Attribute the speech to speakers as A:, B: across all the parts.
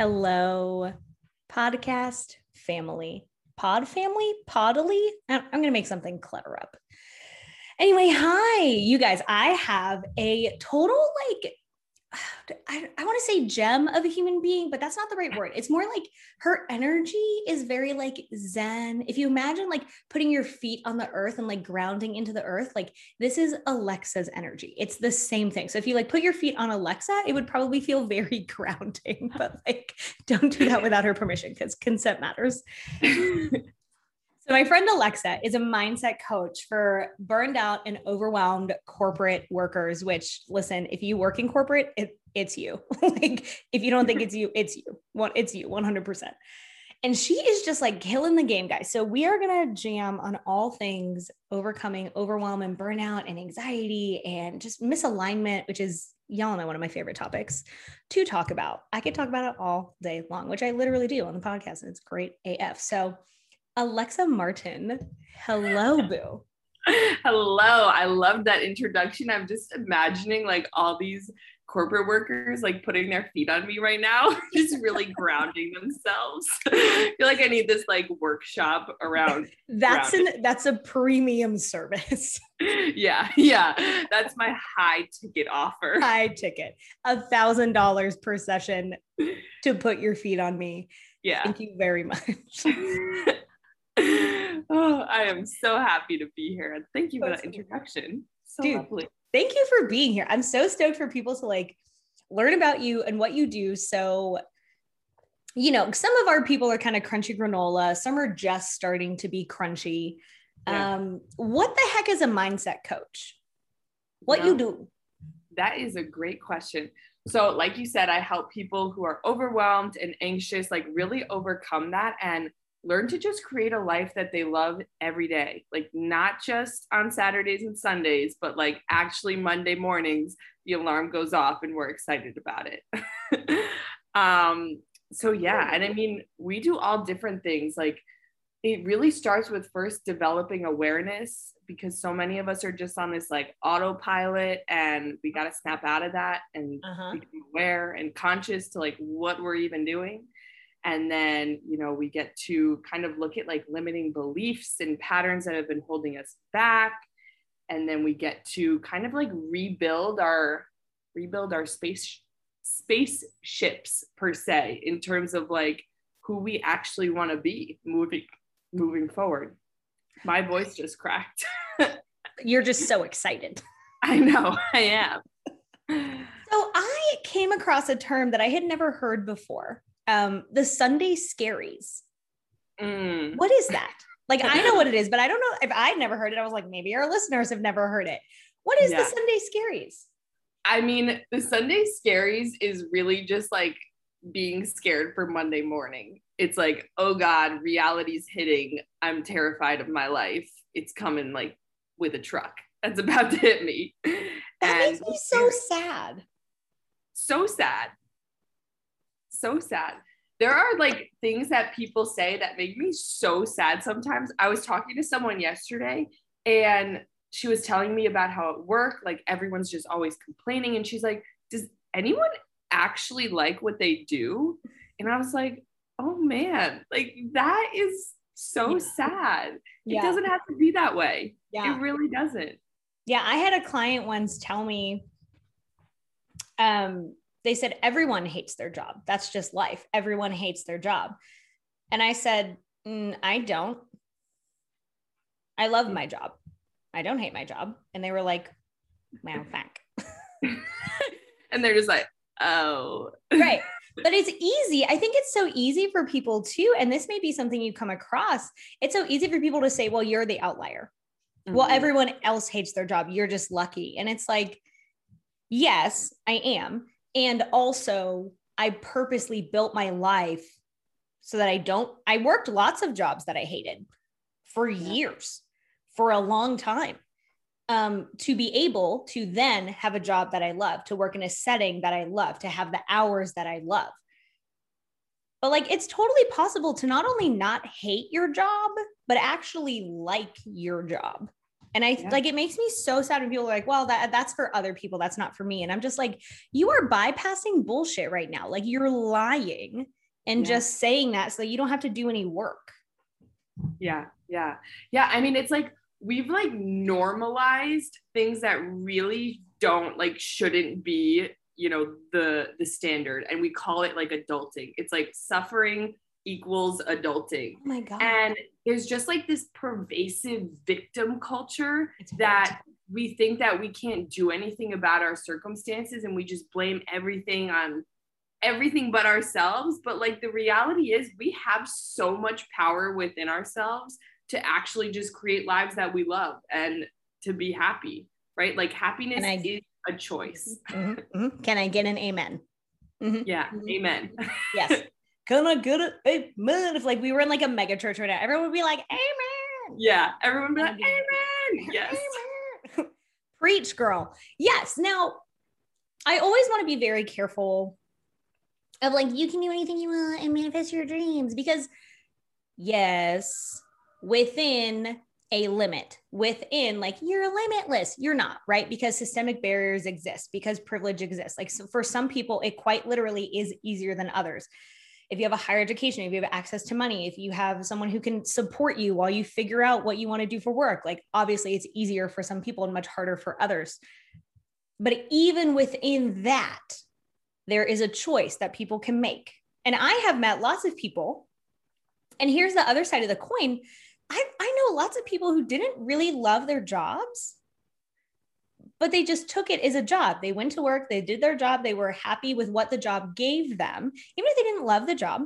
A: Hello, podcast family. Pod family? Podily? I'm going to make something clever up. Anyway, hi, you guys. I have a total like I, I want to say gem of a human being, but that's not the right word. It's more like her energy is very like zen. If you imagine like putting your feet on the earth and like grounding into the earth, like this is Alexa's energy. It's the same thing. So if you like put your feet on Alexa, it would probably feel very grounding, but like don't do that without her permission because consent matters. My friend Alexa is a mindset coach for burned out and overwhelmed corporate workers. Which, listen, if you work in corporate, it, it's you. like, if you don't think it's you, it's you. What it's you, one hundred percent. And she is just like killing the game, guys. So we are gonna jam on all things overcoming overwhelm and burnout and anxiety and just misalignment, which is y'all know one of my favorite topics to talk about. I could talk about it all day long, which I literally do on the podcast, and it's great AF. So Alexa Martin. Hello, Boo.
B: Hello. I love that introduction. I'm just imagining like all these corporate workers like putting their feet on me right now, just really grounding themselves. I feel like I need this like workshop around.
A: That's grounding. an that's a premium service.
B: yeah, yeah. That's my high ticket offer.
A: High ticket. A thousand dollars per session to put your feet on me.
B: Yeah.
A: Thank you very much.
B: oh, I am so happy to be here. And thank you for that introduction. So
A: Dude, lovely. Thank you for being here. I'm so stoked for people to like learn about you and what you do. So, you know, some of our people are kind of crunchy granola, some are just starting to be crunchy. Yeah. Um, what the heck is a mindset coach? What know, you do?
B: That is a great question. So, like you said, I help people who are overwhelmed and anxious, like really overcome that and learn to just create a life that they love every day. Like not just on saturdays and sundays but like actually monday mornings the alarm goes off and we're excited about it. Um so yeah and i mean we do all different things. Like it really starts with first developing awareness because so many of us are just on this like autopilot and we got to snap out of that and uh-huh. become aware and conscious to like what we're even doing and then you know we get to kind of look at like limiting beliefs and patterns that have been holding us back. And then we get to kind of like rebuild our rebuild our space spaceships per se in terms of like who we actually want to be moving moving forward. My voice just cracked.
A: You're just so excited.
B: I know i am.
A: So i came across a term that i had never heard before um, the Sunday scaries. Mm. What is that? Like, I know what it is, but I don't know if I'd never heard it. I was like, maybe our listeners have never heard it. What is yeah. the Sunday scaries?
B: I mean, the Sunday scaries is really just like being scared for Monday morning. It's like, oh God, reality's hitting. I'm terrified of my life. It's coming like with a truck that's about to hit me.
A: That and makes me so sad.
B: So sad so sad. There are like things that people say that make me so sad sometimes. I was talking to someone yesterday and she was telling me about how at work, like everyone's just always complaining. And she's like, Does anyone actually like what they do? And I was like, Oh man, like that is so yeah. sad. It yeah. doesn't have to be that way. Yeah. It really doesn't.
A: Yeah. I had a client once tell me, um, they said everyone hates their job. That's just life. Everyone hates their job. And I said, mm, I don't. I love my job. I don't hate my job. And they were like, man, thank.
B: and they're just like, oh.
A: right. But it's easy. I think it's so easy for people too. And this may be something you come across. It's so easy for people to say, well, you're the outlier. Mm-hmm. Well, everyone else hates their job. You're just lucky. And it's like, yes, I am. And also, I purposely built my life so that I don't, I worked lots of jobs that I hated for years, for a long time. Um, to be able to then have a job that I love, to work in a setting that I love, to have the hours that I love. But like, it's totally possible to not only not hate your job, but actually like your job. And I yeah. like it makes me so sad when people are like, well, that that's for other people. That's not for me. And I'm just like, you are bypassing bullshit right now. Like you're lying and yeah. just saying that so that you don't have to do any work.
B: Yeah. Yeah. Yeah. I mean, it's like we've like normalized things that really don't like shouldn't be, you know, the the standard. And we call it like adulting. It's like suffering equals adulting.
A: Oh my God.
B: And there's just like this pervasive victim culture that we think that we can't do anything about our circumstances and we just blame everything on everything but ourselves. But like the reality is, we have so much power within ourselves to actually just create lives that we love and to be happy, right? Like happiness I, is a choice.
A: Mm-hmm, mm-hmm. Can I get an amen?
B: Mm-hmm. Yeah, mm-hmm. amen.
A: yes. Can I get it? Amen. If like we were in like a mega church right now, everyone would be like, Amen.
B: Yeah, everyone would be like, Amen. Yes.
A: Amen. Preach, girl. Yes. Now, I always want to be very careful of like you can do anything you want and manifest your dreams because yes within a limit within like you're limitless you're not right because systemic barriers exist because privilege exists like so for some people it quite literally is easier than others if you have a higher education if you have access to money if you have someone who can support you while you figure out what you want to do for work like obviously it's easier for some people and much harder for others but even within that there is a choice that people can make. And I have met lots of people. And here's the other side of the coin I, I know lots of people who didn't really love their jobs, but they just took it as a job. They went to work, they did their job, they were happy with what the job gave them, even if they didn't love the job.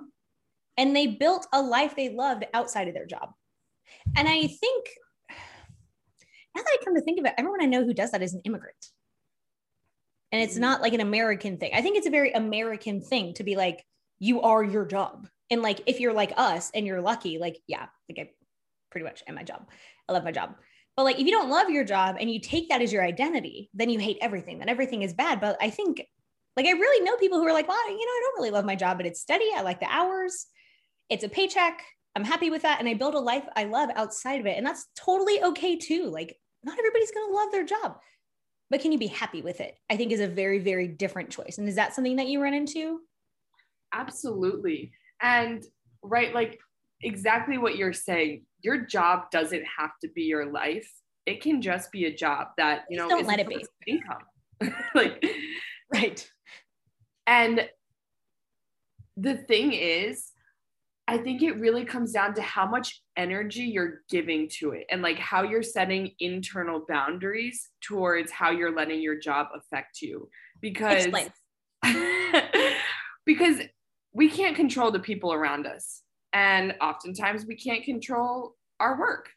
A: And they built a life they loved outside of their job. And I think now that I come to think of it, everyone I know who does that is an immigrant. And it's not like an American thing. I think it's a very American thing to be like, you are your job. And like, if you're like us and you're lucky, like, yeah, like I pretty much am my job. I love my job. But like, if you don't love your job and you take that as your identity, then you hate everything. Then everything is bad. But I think, like, I really know people who are like, well, you know, I don't really love my job, but it's steady. I like the hours. It's a paycheck. I'm happy with that. And I build a life I love outside of it. And that's totally okay too. Like, not everybody's going to love their job but can you be happy with it? I think is a very, very different choice. And is that something that you run into?
B: Absolutely. And right, like exactly what you're saying, your job doesn't have to be your life. It can just be a job that, you know,
A: don't let it be
B: income. like,
A: right.
B: And the thing is, I think it really comes down to how much energy you're giving to it and like how you're setting internal boundaries towards how you're letting your job affect you because because we can't control the people around us and oftentimes we can't control our work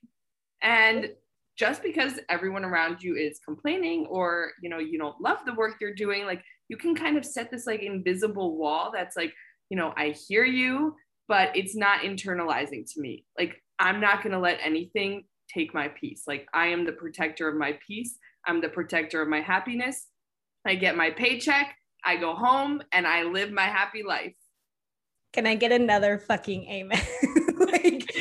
B: and just because everyone around you is complaining or you know you don't love the work you're doing like you can kind of set this like invisible wall that's like you know i hear you but it's not internalizing to me. Like I'm not going to let anything take my peace. Like I am the protector of my peace. I'm the protector of my happiness. I get my paycheck, I go home and I live my happy life.
A: Can I get another fucking amen?
B: like,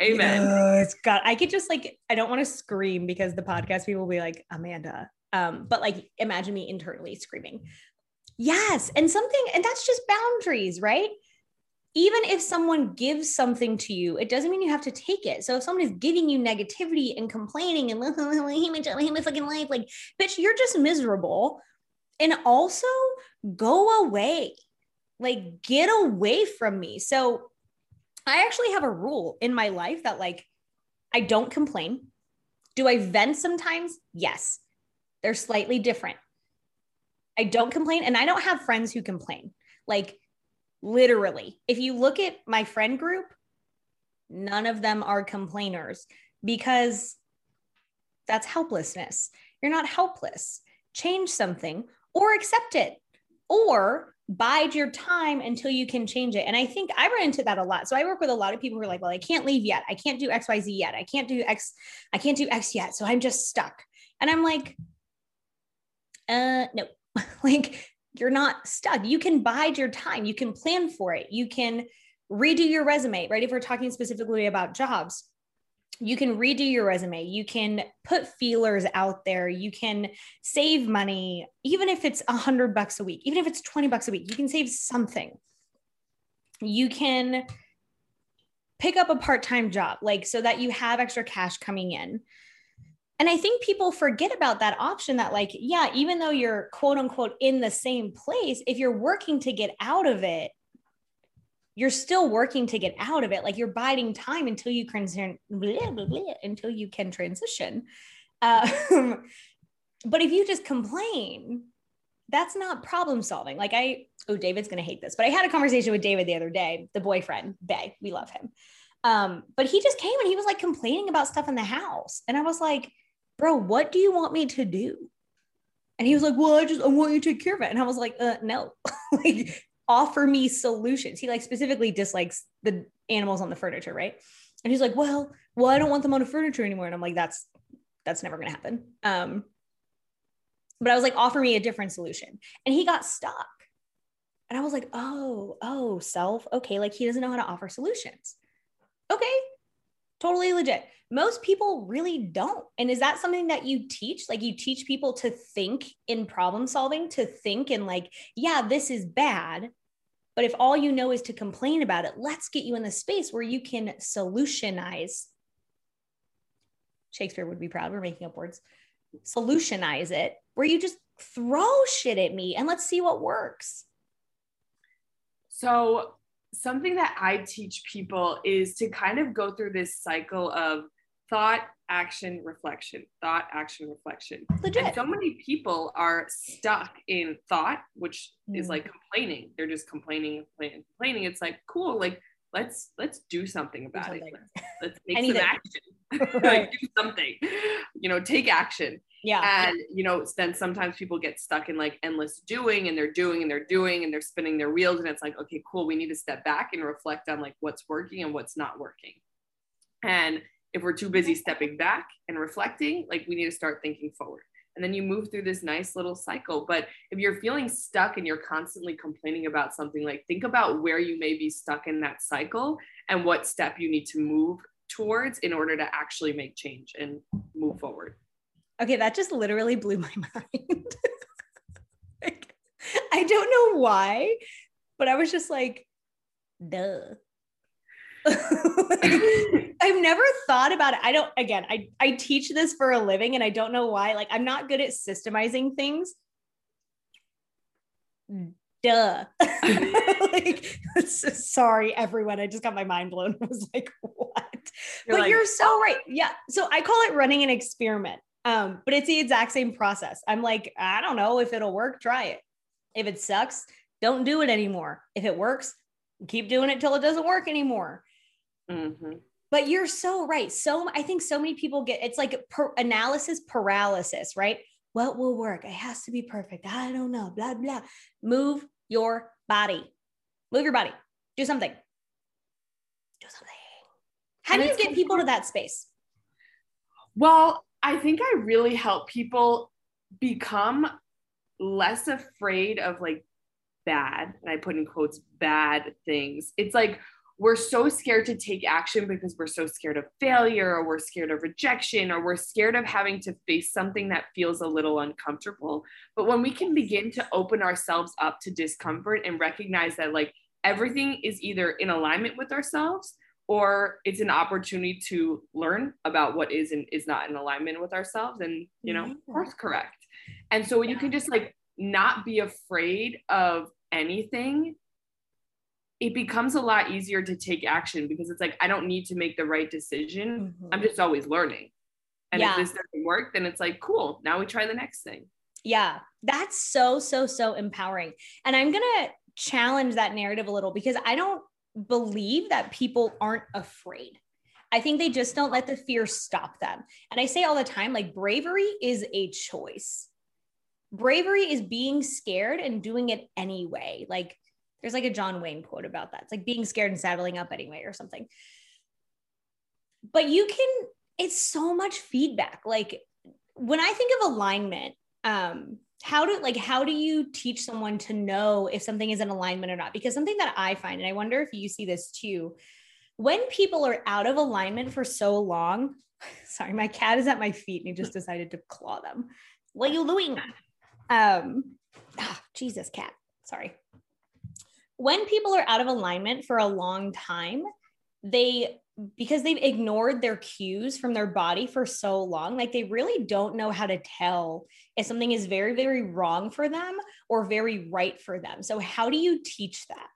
B: amen.
A: Yes, God, I could just like, I don't want to scream because the podcast people will be like, Amanda. Um, but like, imagine me internally screaming. Yes. And something, and that's just boundaries, right? even if someone gives something to you, it doesn't mean you have to take it. So if someone is giving you negativity and complaining and I hate my fucking life, like, bitch, you're just miserable. And also go away, like, get away from me. So I actually have a rule in my life that, like, I don't complain. Do I vent sometimes? Yes. They're slightly different. I don't complain. And I don't have friends who complain. Like, Literally. If you look at my friend group, none of them are complainers because that's helplessness. You're not helpless. Change something or accept it or bide your time until you can change it. And I think I run into that a lot. So I work with a lot of people who are like, well, I can't leave yet. I can't do XYZ yet. I can't do X, I can't do X yet. So I'm just stuck. And I'm like, uh, no, like you're not stuck. You can bide your time. You can plan for it. You can redo your resume, right? If we're talking specifically about jobs, you can redo your resume. You can put feelers out there. You can save money even if it's a hundred bucks a week even if it's 20 bucks a week you can save something. You can pick up a part-time job like so that you have extra cash coming in. And i think people forget about that option that like yeah even though you're quote unquote in the same place if you're working to get out of it you're still working to get out of it. Like you're biding time until you can blah, blah, blah, until you can transition. Um, but if you just complain, that's not problem solving. Like I, oh, David's gonna hate this, but I had a conversation with David the other day, the boyfriend, Bay. We love him. Um, but he just came and he was like complaining about stuff in the house. And I was like, bro, what do you want me to do? And he was like, well, I just I want you to take care of it. And I was like, uh, no, like offer me solutions. He like specifically dislikes the animals on the furniture, right? And he's like, well, well, I don't want them on the furniture anymore. And I'm like, that's that's never gonna happen. Um, but I was like, offer me a different solution. And he got stuck. And I was like, oh, oh, self. Okay, like he doesn't know how to offer solutions. Okay, totally legit. Most people really don't. And is that something that you teach? Like you teach people to think in problem solving, to think in like, yeah, this is bad, but if all you know is to complain about it, let's get you in the space where you can solutionize. Shakespeare would be proud. We're making up words. Solutionize it, where you just throw shit at me and let's see what works.
B: So, something that I teach people is to kind of go through this cycle of thought, action, reflection, thought, action, reflection. Legit. And so many people are stuck in thought, which mm. is like complaining. They're just complaining, complaining, complaining. It's like, cool, like let's let's do something about do something. it. Let's, let's take some action. like, do something. You know, take action.
A: Yeah.
B: And you know, then sometimes people get stuck in like endless doing and they're doing and they're doing and they're spinning their wheels. And it's like, okay, cool. We need to step back and reflect on like what's working and what's not working. And if we're too busy stepping back and reflecting, like we need to start thinking forward. And then you move through this nice little cycle. But if you're feeling stuck and you're constantly complaining about something, like think about where you may be stuck in that cycle and what step you need to move towards in order to actually make change and move forward.
A: Okay, that just literally blew my mind. like, I don't know why, but I was just like, duh. I've never thought about it. I don't, again, I, I teach this for a living and I don't know why. Like, I'm not good at systemizing things. Duh. like, sorry, everyone. I just got my mind blown. I was like, what? You're but like, you're so right. Yeah. So I call it running an experiment. Um, but it's the exact same process. I'm like, I don't know if it'll work, try it. If it sucks, don't do it anymore. If it works, keep doing it till it doesn't work anymore. Mm-hmm. But you're so right. So I think so many people get it's like per- analysis paralysis, right? What will work? It has to be perfect. I don't know. Blah blah. Move your body. Move your body. Do something. Do something. How do you get people to that space?
B: Well, I think I really help people become less afraid of like bad, and I put in quotes bad things. It's like we're so scared to take action because we're so scared of failure or we're scared of rejection or we're scared of having to face something that feels a little uncomfortable. But when we can begin to open ourselves up to discomfort and recognize that like everything is either in alignment with ourselves or it's an opportunity to learn about what is and is not in alignment with ourselves and you know course correct. And so you can just like not be afraid of anything it becomes a lot easier to take action because it's like I don't need to make the right decision. Mm-hmm. I'm just always learning. And yeah. if this doesn't work, then it's like, cool, now we try the next thing.
A: Yeah, that's so, so, so empowering. And I'm going to challenge that narrative a little because I don't believe that people aren't afraid. I think they just don't let the fear stop them. And I say all the time like, bravery is a choice. bravery is being scared and doing it anyway. Like there's like a John Wayne quote about that. It's like being scared and saddling up anyway or something. But you can, it's so much feedback. Like when I think of alignment, um, how do like how do you teach someone to know if something is in alignment or not? Because something that I find, and I wonder if you see this too, when people are out of alignment for so long, sorry, my cat is at my feet and he just decided to claw them. What are you doing? Um, oh, Jesus, cat. Sorry when people are out of alignment for a long time, they because they've ignored their cues from their body for so long, like they really don't know how to tell if something is very, very wrong for them or very right for them. So, how do you teach that?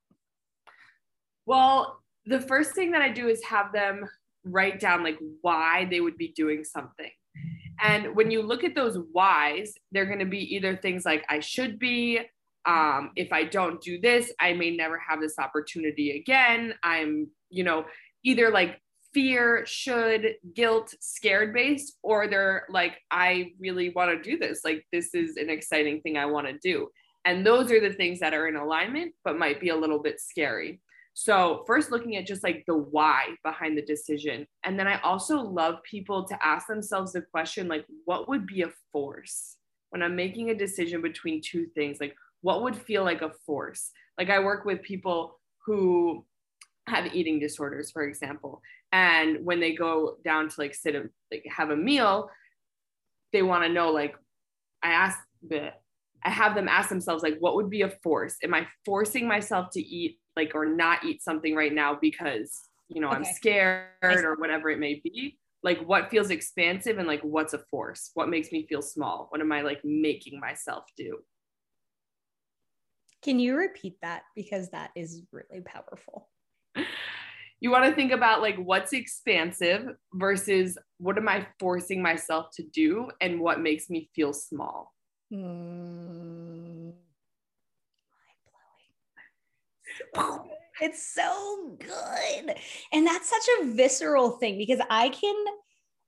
B: Well, the first thing that I do is have them write down like why they would be doing something. And when you look at those whys, they're going to be either things like I should be, um, if I don't do this, I may never have this opportunity again. I'm, you know, either like fear, should, guilt, scared based, or they're like, I really want to do this. Like, this is an exciting thing I want to do. And those are the things that are in alignment, but might be a little bit scary. So, first looking at just like the why behind the decision. And then I also love people to ask themselves the question, like, what would be a force when I'm making a decision between two things? Like, what would feel like a force? Like i work with people who have eating disorders for example and when they go down to like sit and like have a meal they want to know like i ask the i have them ask themselves like what would be a force? Am i forcing myself to eat like or not eat something right now because you know okay. i'm scared or whatever it may be? Like what feels expansive and like what's a force? What makes me feel small? What am i like making myself do
A: can you repeat that? Because that is really powerful.
B: You want to think about like what's expansive versus what am I forcing myself to do and what makes me feel small. Mm.
A: It's so good. And that's such a visceral thing because I can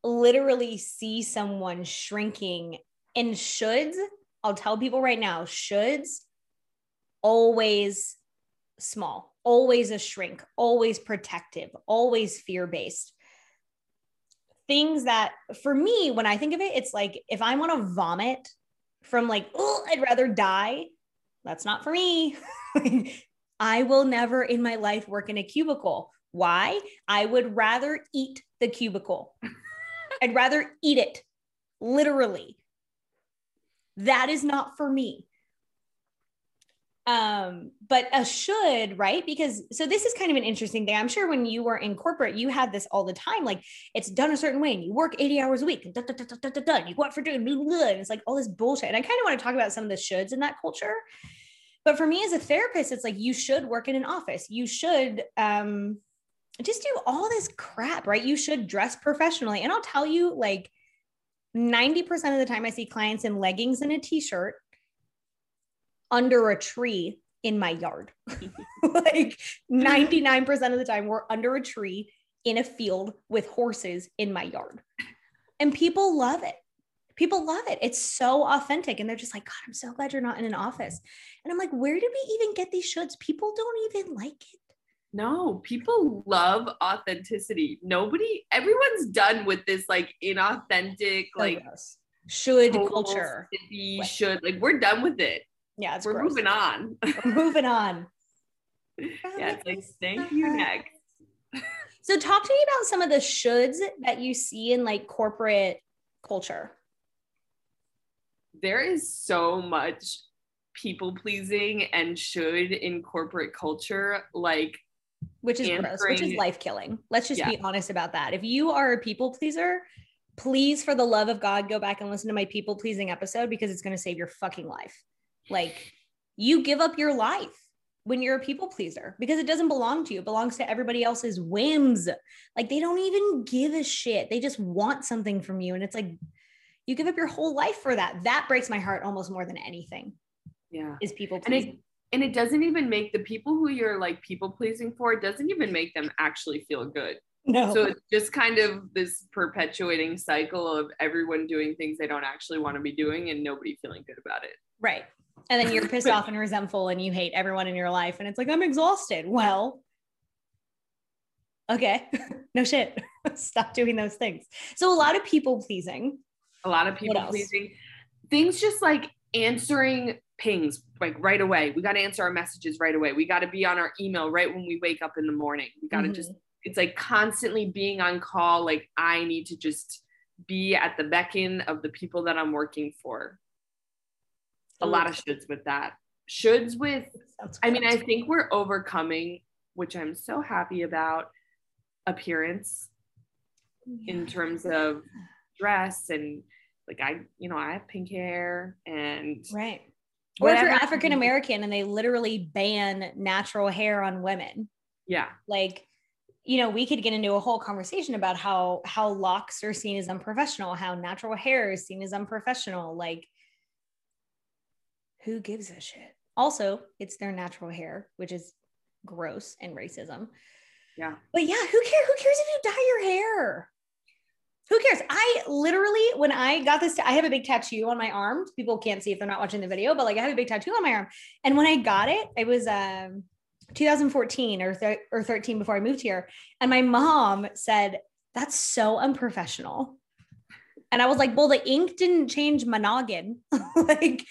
A: literally see someone shrinking and shoulds. I'll tell people right now, shoulds always small, always a shrink, always protective, always fear based. Things that for me, when I think of it, it's like if I want to vomit from like, oh, I'd rather die, that's not for me. I will never in my life work in a cubicle. Why? I would rather eat the cubicle. I'd rather eat it, literally. That is not for me um but a should right? Because so this is kind of an interesting thing. I'm sure when you were in corporate you had this all the time like it's done a certain way and you work 80 hours a week and, da, da, da, da, da, da, and you go out for doing and it's like all this bullshit. And i kind of want to talk about some of the shoulds in that culture. But for me as a therapist it's like you should work in an office. You should um just do all this crap right? You should dress professionally. And i'll tell you like 90% of the time i see clients in leggings and a t-shirt under a tree in my yard. like 99% of the time, we're under a tree in a field with horses in my yard. And people love it. People love it. It's so authentic. And they're just like, God, I'm so glad you're not in an office. And I'm like, where did we even get these shoulds? People don't even like it.
B: No, people love authenticity. Nobody, everyone's done with this like inauthentic, like
A: should culture.
B: City, should like we're done with it
A: yeah,
B: we're gross. moving on.
A: We're moving on.
B: yeah, it's like thank you next.
A: so talk to me about some of the shoulds that you see in like corporate culture.
B: There is so much people pleasing and should in corporate culture, like
A: which is gross, which is life killing. Let's just yeah. be honest about that. If you are a people pleaser, please, for the love of God, go back and listen to my people pleasing episode because it's going to save your fucking life. Like you give up your life when you're a people pleaser because it doesn't belong to you. It belongs to everybody else's whims. Like they don't even give a shit. They just want something from you. And it's like you give up your whole life for that. That breaks my heart almost more than anything.
B: Yeah.
A: Is people
B: pleasing. And it, and it doesn't even make the people who you're like people pleasing for, it doesn't even make them actually feel good.
A: No.
B: So it's just kind of this perpetuating cycle of everyone doing things they don't actually want to be doing and nobody feeling good about it.
A: right. And then you're pissed off and resentful and you hate everyone in your life. And it's like, I'm exhausted. Well, okay. no shit. Stop doing those things. So a lot of people pleasing.
B: A lot of people pleasing. Things just like answering pings like right away. We got to answer our messages right away. We got to be on our email right when we wake up in the morning. We got to
A: Mhm.
B: just, it's like constantly being on call. Like I need to just be at the beckon of the people that I'm working for. A lot of shoulds with that. Shoulds with I mean, I think we're overcoming, which I'm so happy about, appearance in terms of dress and like I, you know, I have pink hair and
A: Right. Or if you're African American and they literally ban natural hair on women,
B: Yeah,
A: like, you know, we could get into a whole conversation about how how locks are seen as unprofessional, how natural hair is seen as unprofessional. Like, who gives a shit? Also, it's their natural hair, which is gross and racism.
B: yeah.
A: But yeah, who cares? Who cares if you dye your hair? Who cares? I literally, when I got this, I have a big tattoo on my arm. People can't see if they're not watching the video, but like I have a big tattoo on my arm. And when I got it, it was um 2014 or, thir- or 13 before I moved here. And my mom said, That's so unprofessional. And I was like, Well, the ink didn't change my noggin. like,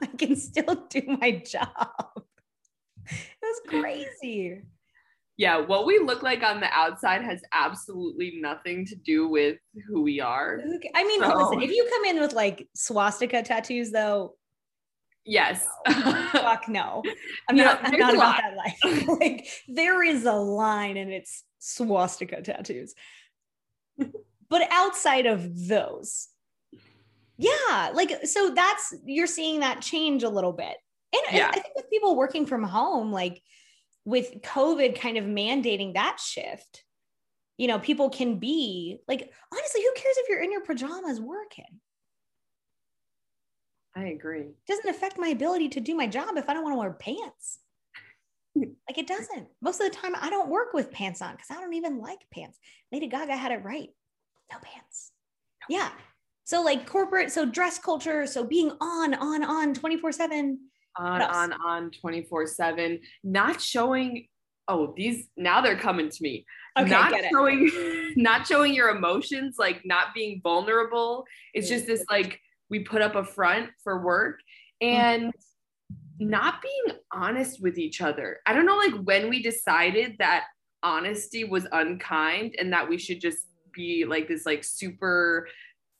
A: I can still do my job. It was crazy.
B: Yeah, what we look like on the outside has absolutely nothing to do with who we are.
A: I mean,
B: So-
A: listen, if you come in with like swastika tattoos, though,
B: Yes.
A: fuck no. I'm
B: Yeah,
A: not, I'm not about that life. like, there is a line and it's swastika tattoos. but outside of those, yeah, like, so that's, you're seeing that change a little bit. And I-
B: Yeah.
A: I think with people working from home, like with COVID kind of mandating that shift, you know, people can be like, honestly, who cares if you're in your pajamas working?
B: I agree.
A: It doesn't affect my ability to do my job if I don't want to wear pants. like it doesn't. Most of the time, I don't work with pants on because I don't even like pants. Lady Gaga had it right. No pants. Yeah. So like corporate, so dress culture, so being on, on, on 24 seven.
B: on on on 24 7 not showing oh these now they're coming to me. Not
A: get it.
B: showing not showing your emotions like not being vulnerable. It's mm. just this like we put up a front for work mm. and not being honest with each other. I don't know like when we decided that honesty was unkind and that we should just be like this like super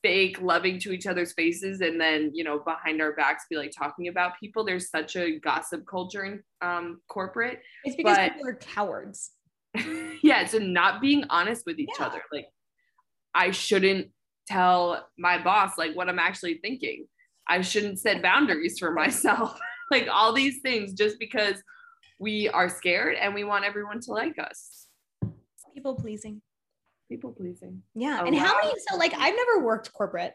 B: fake loving to each other's faces and then you know behind our backs be like talking about people there's such a gossip culture in um, corporate
A: It's because
B: But-
A: people are cowards.
B: yeah so not being honest with each
A: Yeah.
B: other like i shouldn't tell my boss like what i'm actually thinking i shouldn't set boundaries for myself like all these things just because we are scared and we want everyone to like us
A: People pleasing.
B: People pleasing
A: Yeah.
B: Oh,
A: and how many, so like I've never worked corporate,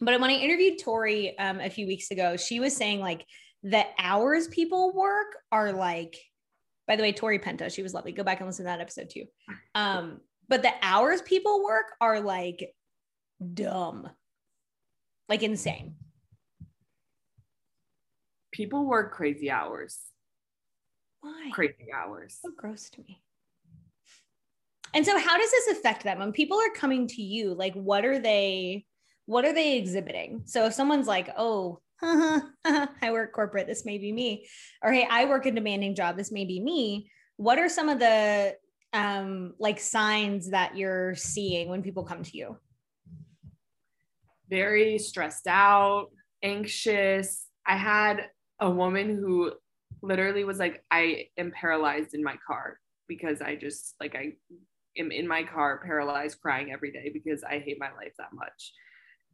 A: but when I interviewed Tori um, a few weeks ago, she was saying like the hours people work are like, by the way, Tori Penta, she was lovely. Go back and listen to that episode too. Um, but the hours people work are like dumb, like insane.
B: people work crazy hours
A: Why?
B: crazy hours
A: So gross to me. And so how does this affect them when people are coming to you? Like what are they what are they exhibiting? So if someone's like, "Oh, I work corporate, this may be me." Or hey, I work a demanding job, this may be me. What are some of the um like signs that you're seeing when people come to you?
B: very stressed out, anxious. I had a woman who literally was like, I am paralyzed in my car because I just like I am in my car paralyzed crying every day because I hate my life that much.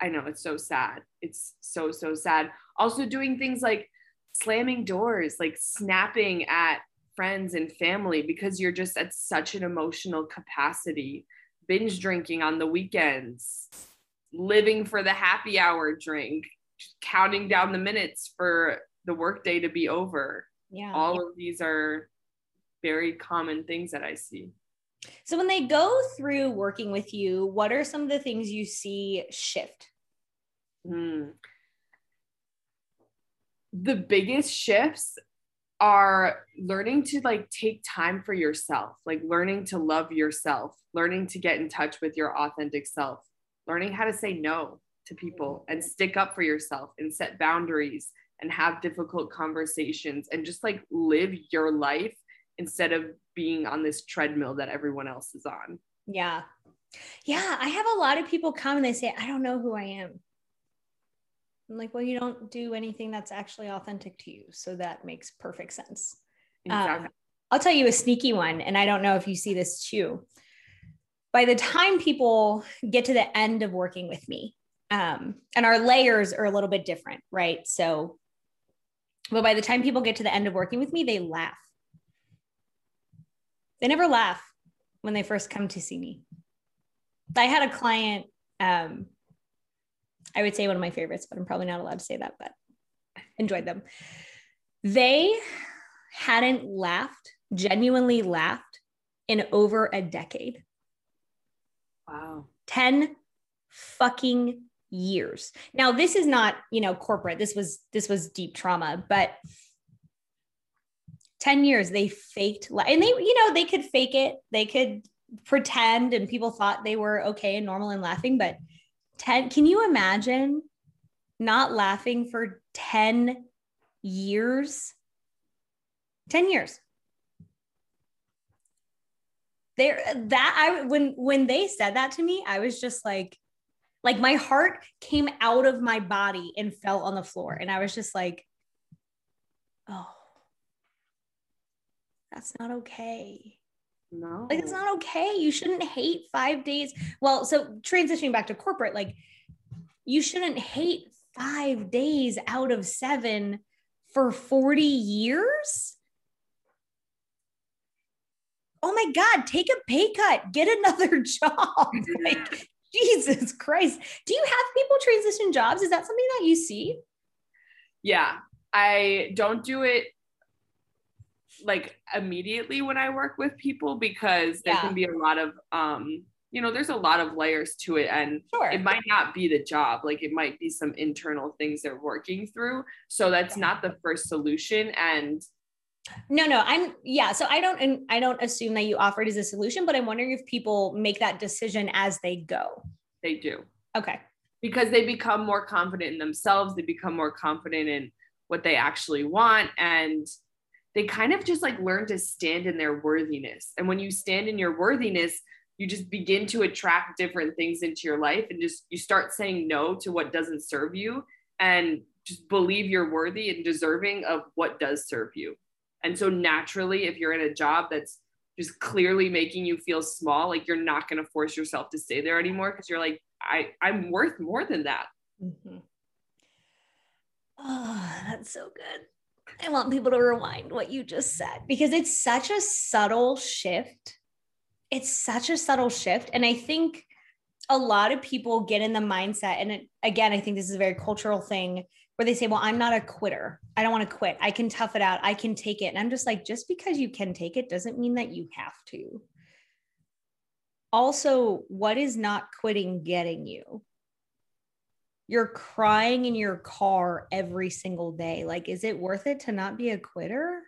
B: I know it's so sad. It's so, so sad. Also doing things like slamming doors, like snapping at friends and family because you're just at such an emotional capacity, binge drinking on the weekends, living for the happy hour drink, counting down the minutes for the workday to be over.
A: Yeah.
B: All of these are very common things that I see.
A: So when they go through working with you, what are some of the things you see shift?
B: Mm. The biggest shifts are learning to like take time for yourself, like learning to love yourself, learning to get in touch with your authentic self, learning how to say no to people and stick up for yourself and set boundaries and have difficult conversations and just like live your life instead of being on this treadmill that everyone else is on.
A: Yeah. Yeah. I have a lot of people come and they say, I don't know who I am. I'm like, well, you don't do anything that's actually authentic to you. So that makes perfect sense. Exactly. Um, I'll tell you a sneaky one, and I don't know if you see this too. By the time people get to the end of working with me, um, and our layers are a little bit different, right? So, but by the time people get to the end of working with me, they laugh. They never laugh when they first come to see me. I had a client um, I would say one of my favorites, but I'm probably not allowed to say that, but enjoyed them. They hadn't laughed, genuinely laughed in over a decade.
B: Wow.
A: 10 fucking years. Now this is not, you know, corporate. This was this was deep trauma, but 10 years they faked and they you know, they could fake it. They could pretend and people thought they were okay and normal and laughing, but 10 can you imagine not laughing for 10 years? 10 years. There that i when when they said that to me i was just like like my heart came out of my body and fell on the floor. And i was just like oh that's not okay
B: no.
A: Like it's not okay. You shouldn't hate five days. Well, so transitioning back to corporate, like you shouldn't hate five days out of seven for 40 years. Oh my God, take a pay cut, get another job. like, Jesus Christ. Do you have people transition jobs? Is that something that you see?
B: Yeah, I don't do it like immediately when I work with people because there yeah. can be a lot of um you know there's a lot of layers to it and
A: sure.
B: it might not be the job like it might be some internal things they're working through. So that's not the first solution and
A: no no i'm yeah so i don't and i don't assume that you offer it as a solution but i'm wondering if people make that decision as they go.
B: They do.
A: Okay.
B: Because they become more confident in themselves they become more confident in what they actually want and they kind of just like learn to stand in their worthiness. And when you stand in your worthiness, you just begin to attract different things into your life and just you start saying no to what doesn't serve you and just believe you're worthy and deserving of what does serve you. And so naturally, if you're in a job that's just clearly making you feel small, like you're not going to force yourself to stay there anymore because you're like, I, I'm worth more than that.
A: Mm-hmm. Oh, that's so good. I want people to rewind what you just said because it's such a subtle shift. It's such a subtle shift. And I think a lot of people get in the mindset, and it, again, I think this is a very cultural thing where they say, Well, I'm not a quitter. I don't want to quit. I can tough it out. I can take it. And I'm just like, just because you can take it doesn't mean that you have to. Also, what is not quitting getting you? You're crying in your car every single day. Like, is it worth it to not be a quitter?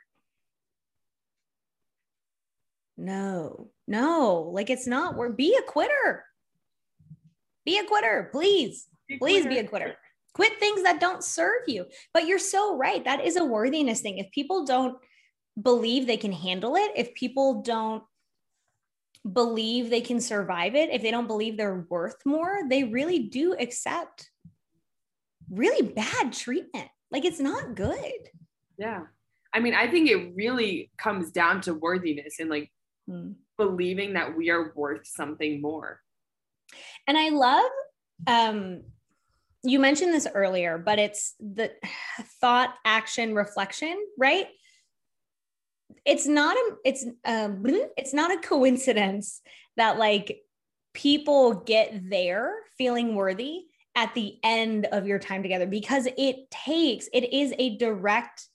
A: No, no, like it's not. We're be a quitter. Be a quitter, please. Be please quitter. be a quitter. Quit things that don't serve you. But you're so right. That is a worthiness thing. If people don't believe they can handle it, if people don't believe they can survive it, if they don't believe they're worth more, they really do accept really bad treatment. Like it's not good.
B: Yeah. I mean, I think it really comes down to worthiness and like mm. believing that we are worth something more.
A: And I love um you mentioned this earlier, but it's the thought, action, reflection, right? It's not a it's um it's not a coincidence that like people get there feeling worthy at the end of your time together because it takes, it is a direct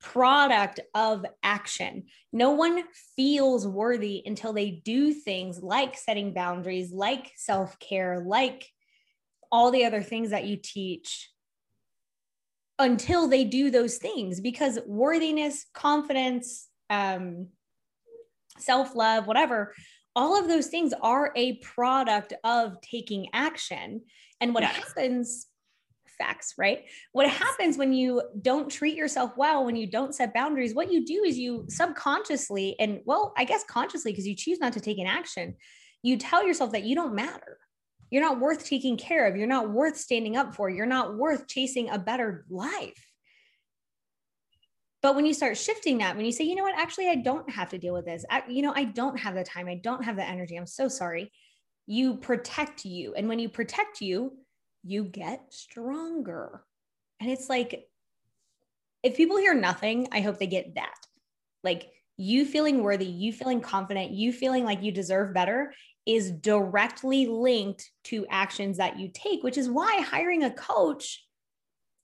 A: product of action. No one feels worthy until they do things like setting boundaries, like self care, like all the other things that you teach until they do those things because worthiness, confidence, um, self love, whatever, all of those things are a product of taking action. And what yes. happens, facts, right? What happens when you don't treat yourself well, when you don't set boundaries, what you do is you subconsciously, and well, I guess consciously, because you choose not to take an action, you tell yourself that you don't matter. You're not worth taking care of. You're not worth standing up for. You're not worth chasing a better life. But when you start shifting that, when you say, you know what, actually, I don't have to deal with this. I, you know, I don't have the time. I don't have the energy. I'm so sorry. You protect you. And when you protect you, you get stronger. And it's like, if people hear nothing, I hope they get that. Like you feeling worthy, you feeling confident, you feeling like you deserve better is directly linked to actions that you take, which is why hiring a coach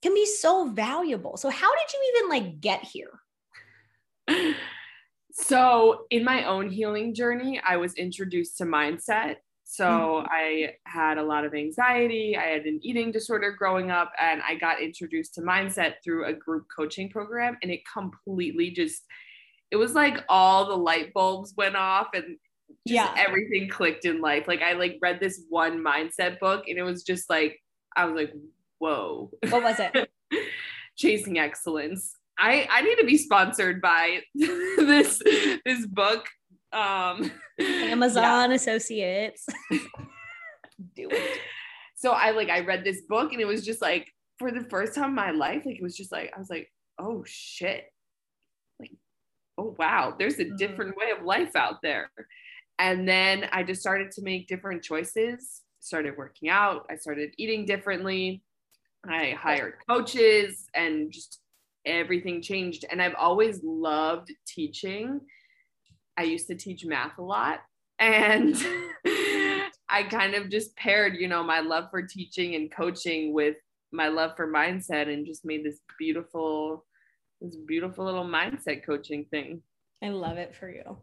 A: can be so valuable. So how did you even like get here?
B: So, in my own healing journey, I was introduced to mindset. So, mm-hmm. I had a lot of anxiety. I had an eating disorder growing up, and I got introduced to mindset through a group coaching program. And it completely just, it was like all the light bulbs went off and yeah, everything clicked in life. Like, I like read this one mindset book, and it was just like, I was like, whoa.
A: What was it?
B: Chasing Excellence. I, I need to be sponsored by this this book. Um,
A: Amazon yeah. Associates.
B: Do it. So I like I read this book and it was just like for the first time in my life, like it was just like I was like, oh shit. Like, oh wow, there's a mm-hmm. different way of life out there. And then I just started to make different choices, started working out, I started eating differently. I hired coaches and just everything changed. And I've always loved teaching. I used to teach math a lot. And I kind of just paired, you know, my love for teaching and coaching with my love for mindset and just made this beautiful, this beautiful little mindset coaching thing.
A: I love it for you.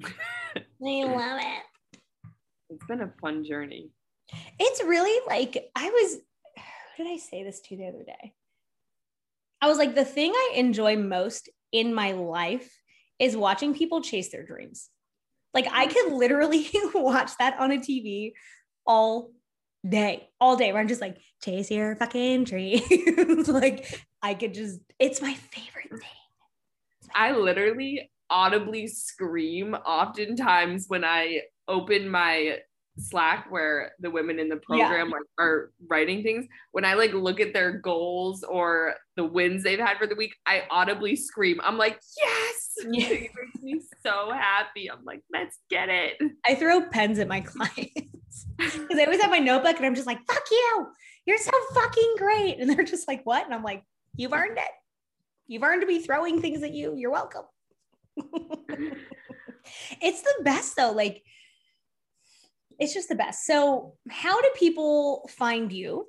A: I love it.
B: It's been a fun journey.
A: It's really like I was who did I say this to the other day? I was like, the thing I enjoy most in my life is watching people chase their dreams. Like I could mm-hmm. literally watch that on a TV all day, all day, where I'm just like, chase your fucking dreams. like I could just, it's my favorite thing.
B: I literally audibly scream oftentimes when I open my Slack where the women in the program yeah. like are writing things. When I like look at their goals or the wins they've had for the week, I audibly scream. I'm like, yes, yeah. it makes me so happy. I'm like, let's get it.
A: I throw pens at my clients because I always have my notebook and I'm just like, fuck you, you're so fucking great, and they're just like, what? And I'm like, you've earned it. You've earned to be throwing things at you. You're welcome. it's the best though, like it's just the best. So, how do people find you?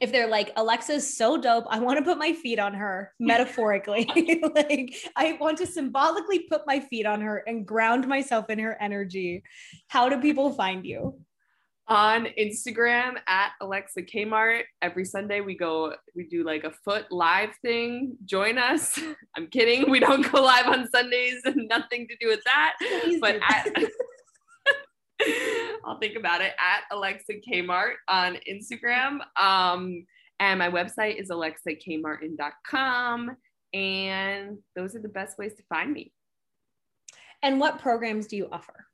A: If they're like, Alexa's so dope, I want to put my feet on her metaphorically. like, I want to symbolically put my feet on her and ground myself in her energy. How do people find you?
B: on Instagram at Alexa Kmart. Every Sunday we go, we do like a foot live thing. Join us. I'm kidding. We don't go live on Sundays. Nothing to do with that. Please but at, I'll think about it at Alexa Kmart on Instagram. Um, and my website is alexakmartin.com. And those are the best ways to find me.
A: And what programs do you offer?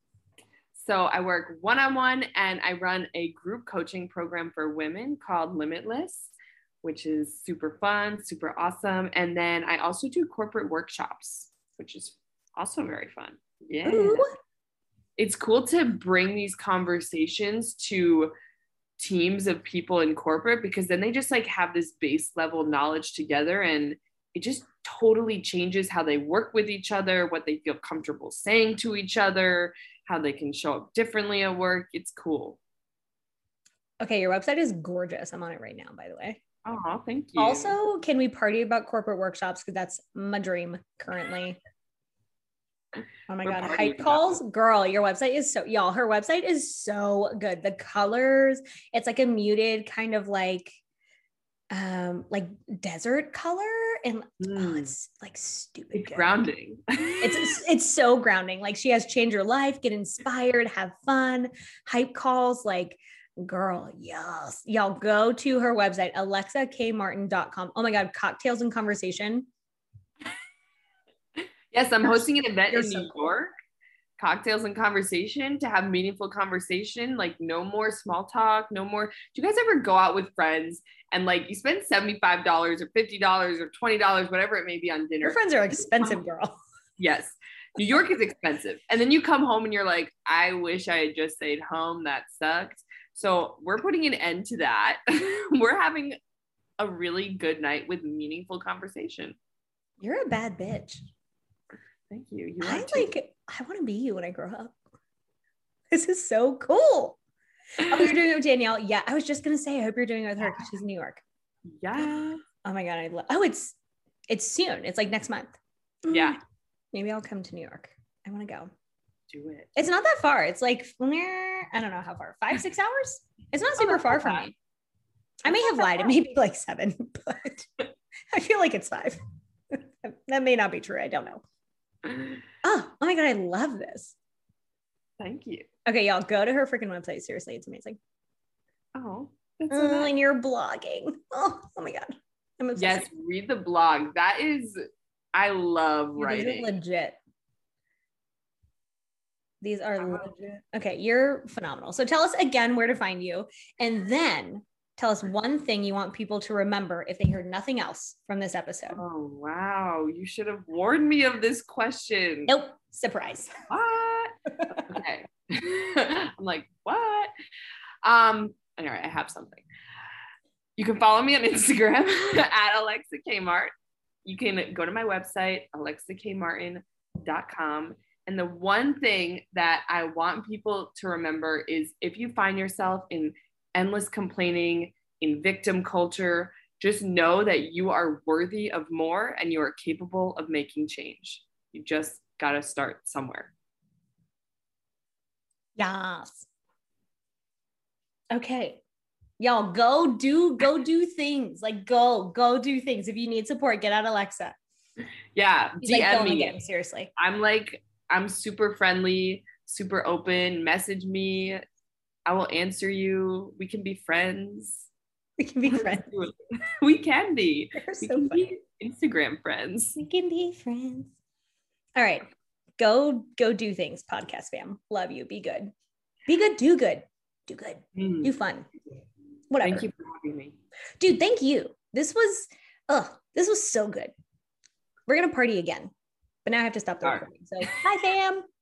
B: So I work one on one and I run a group coaching program for women called Limitless, which is super fun, super awesome. And then I also do corporate workshops, which is also very fun. Yeah. Ooh it's cool to bring these conversations to teams of people in corporate because then they just like have this base level knowledge together and it just totally changes how they work with each other, what they feel comfortable saying to each other, how they can show up differently at work. It's cool.
A: Okay, your website is gorgeous. I'm on it right now, by the way.
B: Oh, thank you.
A: Also, can we party about corporate workshops? Because that's my dream currently. Oh my god, hype calls, girl. Your website is so y'all. Her website is so good. The colors, it's like a muted kind of like, um, like desert color, and oh,
B: Mm.
A: it's like stupid.
B: it's grounding.
A: It's it's so grounding. Like she has change your life, get inspired, have fun, hype calls. Like, girl, yes. Y'all go to her website, alexakmartin.com. Oh my God, cocktails and conversation.
B: Yes, I'm hosting an event
A: You're
B: in
A: so
B: New
A: cool.
B: York. Cocktails and conversation to have meaningful conversation, like no more small talk, no more. Do you guys ever go out with friends and like you spend $75 or $50 or $20, whatever it may be on dinner?
A: Your friends are expensive, girl.
B: Yes. New York is expensive. And then you come home and you're like, I wish I had just stayed home. That sucked. So we're putting an end to that. we're having a really good night with meaningful conversation.
A: You're a bad bitch.
B: Thank you. You
A: I
B: are too.
A: like, I want to be you when I grow up. This is so cool. Oh, you're doing it with Danielle. Yeah, I was just gonna say, I hope you're doing it with her because she's in New York.
B: yeah.
A: Oh my god, I love. Oh, it's it's soon. It's like next month.
B: Yeah.
A: Maybe I'll come to New York. I want to go.
B: Do it.
A: It's not that far. It's like I don't know how far. Five six hours. It's not oh, super
B: that's
A: far from me. I may have lied. It may be like seven, but I feel like it's five. that may not be true. I don't know. Oh, oh my god, I love this.
B: Thank you.
A: Okay, y'all go to her freaking website. Seriously, it's amazing.
B: Oh, that's so
A: Oh, and you're blogging. Oh, oh my god, I'm obsessed.
B: Yes, read the blog. That is, I love
A: are
B: writing.
A: legit. These are
B: Uh-huh.
A: legit. Okay, you're phenomenal. So tell us again where to find you, and then tell us one thing you want people to remember if they heard nothing else from this episode.
B: Oh, wow. You should have warned me of this question.
A: Nope, surprise.
B: What? okay. I'm like, what? Um, all right, I have something. You can follow me on Instagram at Alexa Kmart. You can go to my website, alexakmartin.com. And the one thing that I want people to remember is if you find yourself in endless complaining, in victim culture, just know that you are worthy of more and you are capable of making change. You just got to start somewhere.
A: Yes. Okay. Y'all go do go do things. Like go go do things. If you need support, get out Alexa.
B: Yeah,
A: She's
B: DM
A: filming
B: me.
A: it, seriously.
B: I'm like, I'm super friendly, super open. Message me. I will answer you. We can be friends.
A: We can be friends.
B: we can be.
A: They're
B: We
A: so
B: can
A: funny.
B: be Instagram friends.
A: We can be friends. All right. Go go do things, podcast fam. Love you. Be good. Be good, do good. Do good.
B: Mm,
A: Do fun. Whatever.
B: Thank you for having me.
A: Dude, thank you. This was oh, this was so good. We're gonna party again. But now I have to stop the
B: All right.
A: recording. So bye fam.